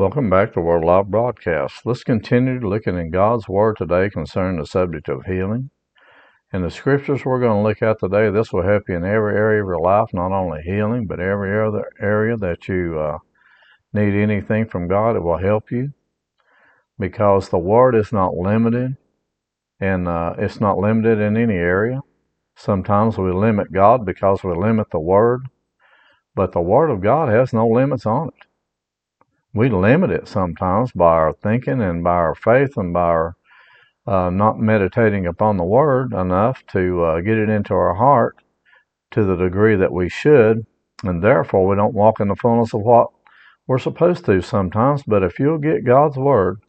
Welcome back to Word Alive Broadcast. Let's continue looking in God's Word today concerning the subject of healing. In the scriptures we're going to look at today, this will help you in every area of your life, not only healing, but every other area that you uh, need anything from God, it will help you. Because the Word is not limited, and uh, it's not limited in any area. Sometimes we limit God because we limit the Word, but the Word of God has no limits on it we limit it sometimes by our thinking and by our faith and by our uh, not meditating upon the Word enough to uh, get it into our heart to the degree that we should, and therefore we don't walk in the fullness of what we're supposed to sometimes. But if you'll get God's Word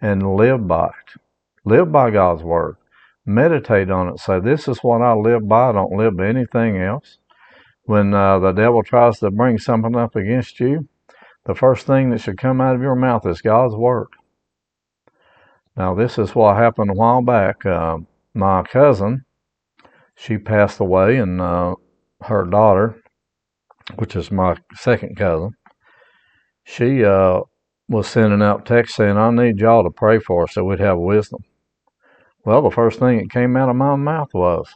and live by it, live by God's Word, meditate on it, say, This is what I live by, I don't live by anything else. When uh, the devil tries to bring something up against you, the first thing that should come out of your mouth is God's Word. Now, this is what happened a while back. Uh, my cousin, she passed away, and uh, her daughter, which is my second cousin, she uh, was sending out texts saying, I need y'all to pray for us so we'd have wisdom. Well, the first thing that came out of my mouth was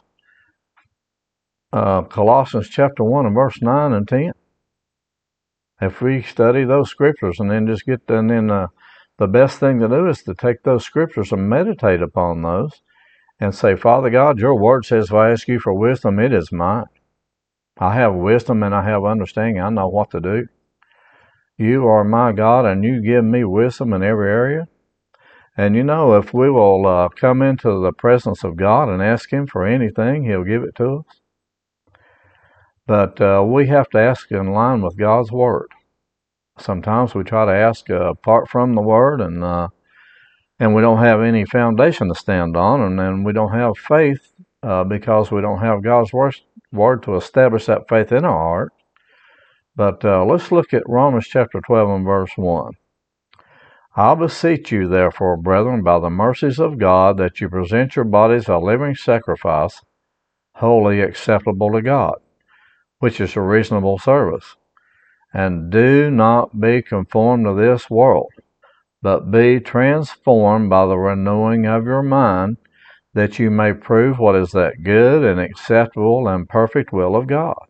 uh, Colossians chapter 1 and verse 9 and 10 if we study those scriptures and then just get and then uh, the best thing to do is to take those scriptures and meditate upon those and say, Father God, your word says if I ask you for wisdom, it is mine. I have wisdom and I have understanding. I know what to do. You are my God and you give me wisdom in every area. And you know, if we will uh, come into the presence of God and ask Him for anything, He'll give it to us. But uh, we have to ask in line with God's Word. Sometimes we try to ask uh, apart from the Word, and uh, and we don't have any foundation to stand on, and then we don't have faith uh, because we don't have God's word, word to establish that faith in our heart. But uh, let's look at Romans chapter 12 and verse 1. I beseech you, therefore, brethren, by the mercies of God, that you present your bodies a living sacrifice, holy acceptable to God which is a reasonable service. And do not be conformed to this world, but be transformed by the renewing of your mind, that you may prove what is that good and acceptable and perfect will of God.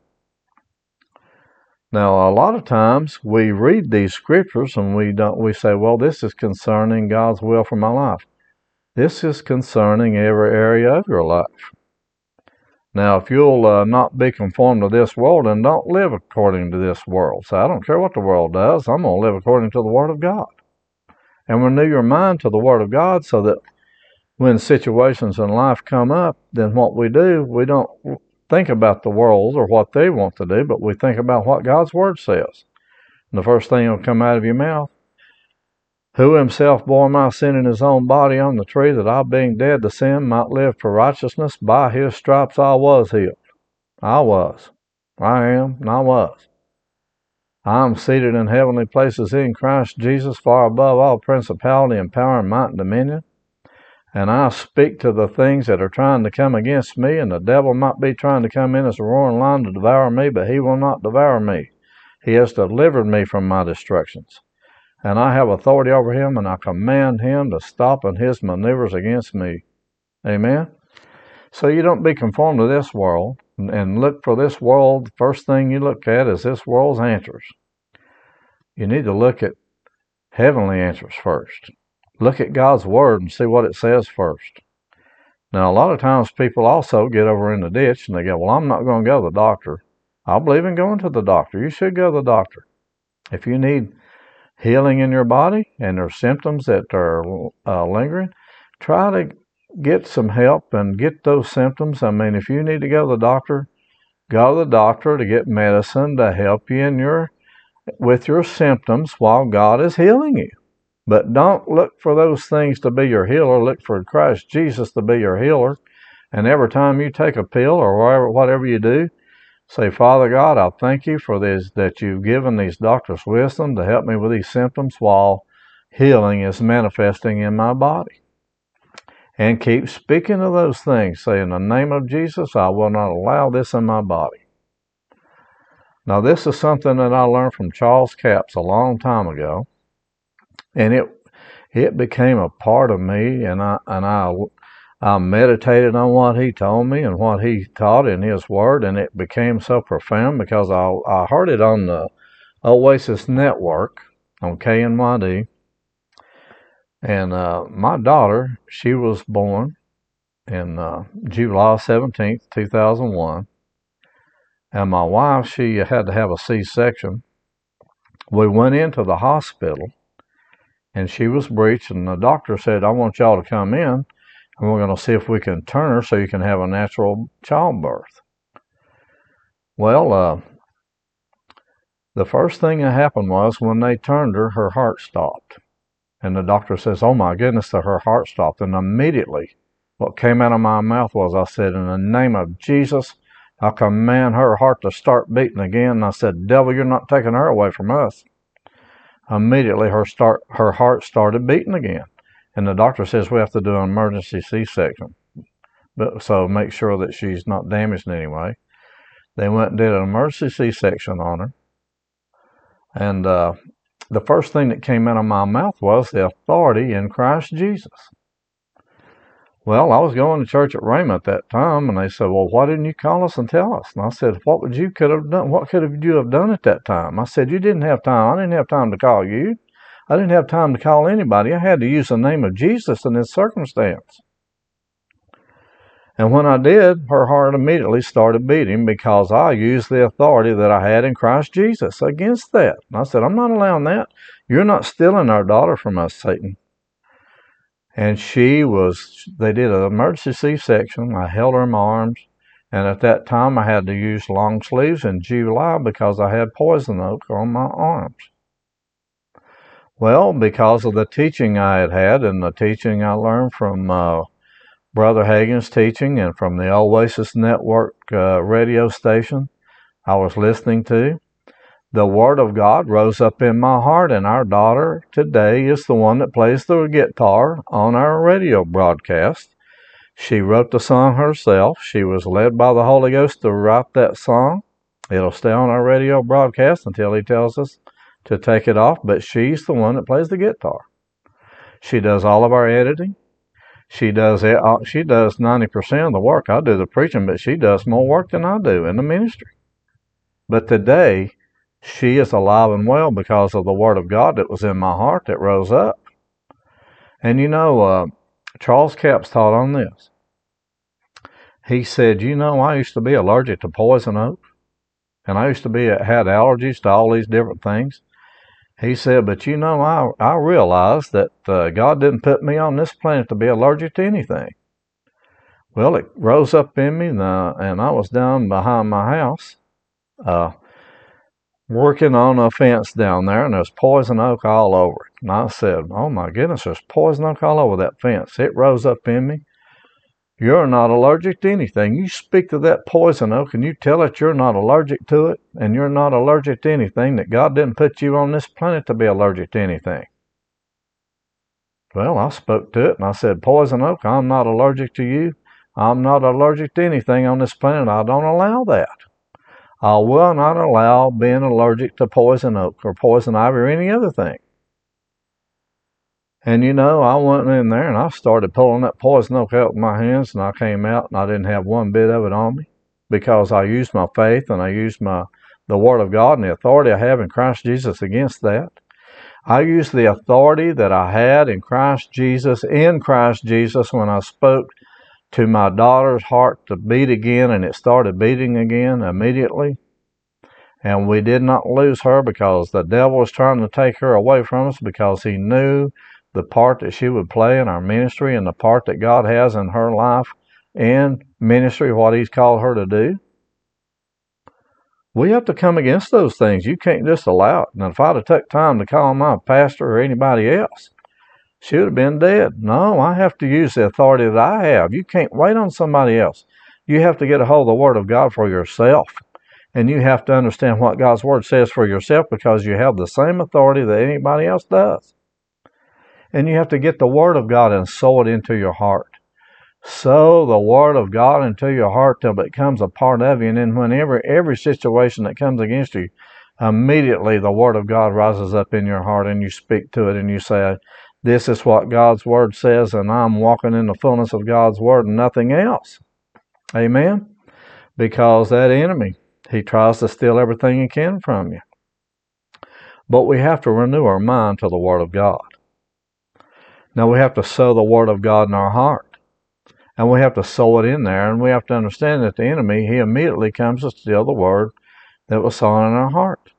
Now, a lot of times we read these scriptures and we don't we say, "Well, this is concerning God's will for my life." This is concerning every area of your life. Now, if you'll uh, not be conformed to this world, and don't live according to this world. So I don't care what the world does. I'm going to live according to the Word of God. And renew your mind to the Word of God so that when situations in life come up, then what we do, we don't think about the world or what they want to do, but we think about what God's Word says. And the first thing that will come out of your mouth who himself bore my sin in his own body on the tree, that I, being dead to sin, might live for righteousness. By his stripes I was healed. I was. I am, and I was. I am seated in heavenly places in Christ Jesus, far above all principality and power and might and dominion. And I speak to the things that are trying to come against me, and the devil might be trying to come in as a roaring lion to devour me, but he will not devour me. He has delivered me from my destructions and I have authority over him, and I command him to stop in his maneuvers against me. Amen. So you don't be conformed to this world and look for this world. The first thing you look at is this world's answers. You need to look at heavenly answers first. Look at God's word and see what it says first. Now, a lot of times people also get over in the ditch and they go, Well, I'm not going to go to the doctor. I believe in going to the doctor. You should go to the doctor. If you need healing in your body and there's symptoms that are uh, lingering, try to get some help and get those symptoms. I mean, if you need to go to the doctor, go to the doctor to get medicine to help you in your with your symptoms while God is healing you. But don't look for those things to be your healer. Look for Christ Jesus to be your healer. And every time you take a pill or whatever, whatever you do, say, Father God, I thank you for this, that you've given these doctors wisdom to help me with these symptoms while healing is manifesting in my body. And keep speaking of those things. Say, in the name of Jesus, I will not allow this in my body. Now, this is something that I learned from Charles Capps a long time ago and it it became a part of me, and I and I I meditated on what he told me and what he taught in his word, and it became so profound because I I heard it on the Oasis Network on KNYD, and uh, my daughter she was born in uh, July seventeenth, two thousand one, and my wife she had to have a C section. We went into the hospital and she was breached. And the doctor said, I want y'all to come in and we're going to see if we can turn her so you can have a natural childbirth. Well, uh, the first thing that happened was when they turned her, her heart stopped. And the doctor says, Oh my goodness, that her heart stopped. And immediately, what came out of my mouth was, I said, In the name of Jesus, I command her heart to start beating again. And I said, Devil, you're not taking her away from us immediately her start her heart started beating again, and the doctor says we have to do an emergency C-section, but so make sure that she's not damaged in any way. They went and did an emergency C-section on her, and uh, the first thing that came out of my mouth was the authority in Christ Jesus. Well, I was going to church at Rhema at that time, and they said, "Well, why didn't you call us and tell us?" And I said, "What would you could have done? What could have you have done at that time?" I said, "You didn't have time. I didn't have time to call you. I didn't have time to call anybody. I had to use the name of Jesus in this circumstance." And when I did, her heart immediately started beating because I used the authority that I had in Christ Jesus against that. And I said, I'm not allowing that. You're not stealing our daughter from us, Satan and she was they did an emergency c-section i held her in my arms and at that time i had to use long sleeves in july because i had poison oak on my arms well because of the teaching i had had and the teaching i learned from uh, brother Hagin's teaching and from the oasis network uh, radio station i was listening to the Word of God rose up in my heart, and our daughter today is the one that plays the guitar on our radio broadcast. She wrote the song herself. She was led by the Holy Ghost to write that song. It'll stay on our radio broadcast until He tells us to take it off, but she's the one that plays the guitar. She does all of our editing. She does it, uh, she does 90% of the work. I do the preaching, but she does more work than I do in the ministry. But today, she is alive and well because of the Word of God that was in my heart that rose up. And you know, uh, Charles Capps taught on this. He said, You know, I used to be allergic to poison oak, and I used to be had allergies to all these different things. He said, But you know, I, I realized that uh, God didn't put me on this planet to be allergic to anything. Well, it rose up in me, and, uh, and I was down behind my house. Uh, working on a fence down there, and there's poison oak all over it. And I said, Oh my goodness, there's poison oak all over that fence. It rose up in me. You're not allergic to anything. You speak to that poison oak and you tell it you're not allergic to it, and you're not allergic to anything, that God didn't put you on this planet to be allergic to anything. Well, I spoke to it and I said, Poison oak, I'm not allergic to you. I'm not allergic to anything on this planet. I don't allow that. I will not allow being allergic to poison oak or poison ivy or any other thing. And you know, I went in there and I started pulling that poison oak out with my hands, and I came out and I didn't have one bit of it on me because I used my faith and I used my the Word of God and the authority I have in Christ Jesus against that. I used the authority that I had in Christ Jesus, in Christ Jesus, when I spoke to my daughter's heart to beat again, and it started beating again immediately. And we did not lose her because the devil was trying to take her away from us because he knew the part that she would play in our ministry and the part that God has in her life and ministry, what He's called her to do. We have to come against those things. You can't just allow it. Now, if I'd have took time to call my pastor or anybody else, she would have been dead. No, I have to use the authority that I have. You can't wait on somebody else. You have to get a hold of the Word of God for yourself. And you have to understand what God's Word says for yourself because you have the same authority that anybody else does. And you have to get the Word of God and sow it into your heart. Sow the Word of God into your heart till it becomes a part of you. And then whenever every situation that comes against you, immediately the Word of God rises up in your heart and you speak to it and you say, this is what God's Word says, and I'm walking in the fullness of God's Word and nothing else. Amen? Because that enemy, he tries to steal everything he can from you. But we have to renew our mind to the Word of God. Now we have to sow the Word of God in our heart. And we have to sow it in there, and we have to understand that the enemy, he immediately comes to steal the Word that was sown in our heart.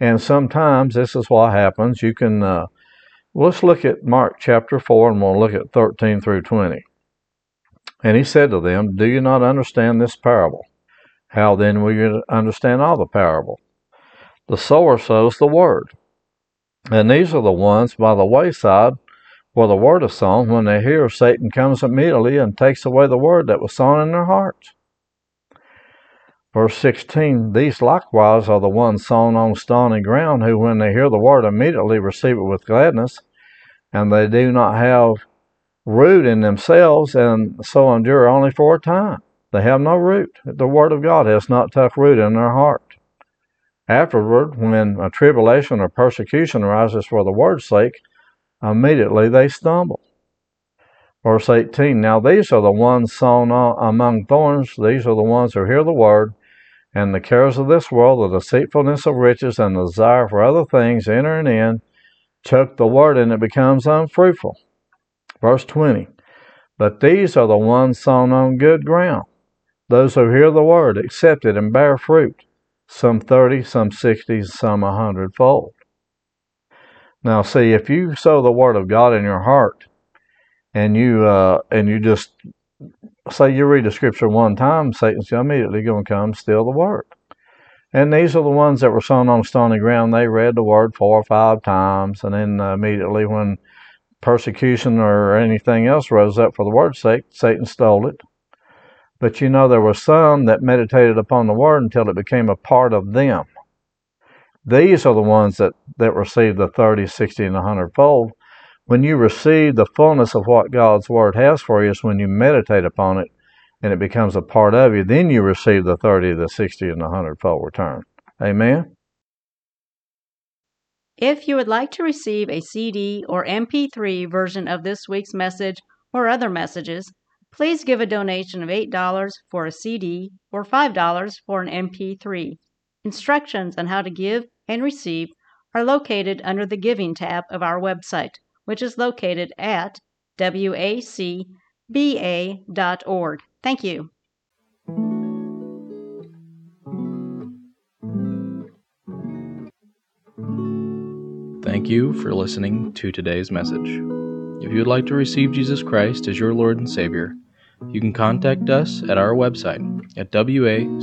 And sometimes this is what happens. You can uh, Let's look at Mark chapter 4 and we'll look at 13 through 20. And he said to them, Do you not understand this parable? How then will you understand all the parable? The sower sows the word. And these are the ones by the wayside where the word is sown. When they hear, Satan comes immediately and takes away the word that was sown in their hearts. Verse 16 These likewise are the ones sown on stony ground, who, when they hear the word, immediately receive it with gladness, and they do not have root in themselves, and so endure only for a time. They have no root. The word of God has not took root in their heart. Afterward, when a tribulation or persecution arises for the word's sake, immediately they stumble. Verse 18 Now these are the ones sown among thorns, these are the ones who hear the word and the cares of this world, the deceitfulness of riches, and the desire for other things entering in, choke the word, and it becomes unfruitful. Verse 20 But these are the ones sown on good ground, those who hear the word, accept it, and bear fruit, some thirty, some sixty, some a hundredfold. Now, see, if you sow the word of God in your heart, and you uh, and you just say you read the scripture one time, Satan's immediately going to come steal the word. And these are the ones that were sown on stony ground. They read the word four or five times, and then uh, immediately when persecution or anything else rose up for the word's sake, Satan stole it. But you know, there were some that meditated upon the word until it became a part of them. These are the ones that, that received the 30, 60, and 100 fold when you receive the fullness of what God's Word has for you is when you meditate upon it and it becomes a part of you, then you receive the 30, the 60, and the 100 fold return. Amen? If you would like to receive a CD or MP3 version of this week's message or other messages, please give a donation of $8 for a CD or $5 for an MP3. Instructions on how to give and receive are located under the Giving tab of our website which is located at wacba.org. Thank you. Thank you for listening to today's message. If you would like to receive Jesus Christ as your Lord and Savior, you can contact us at our website at wacba.org.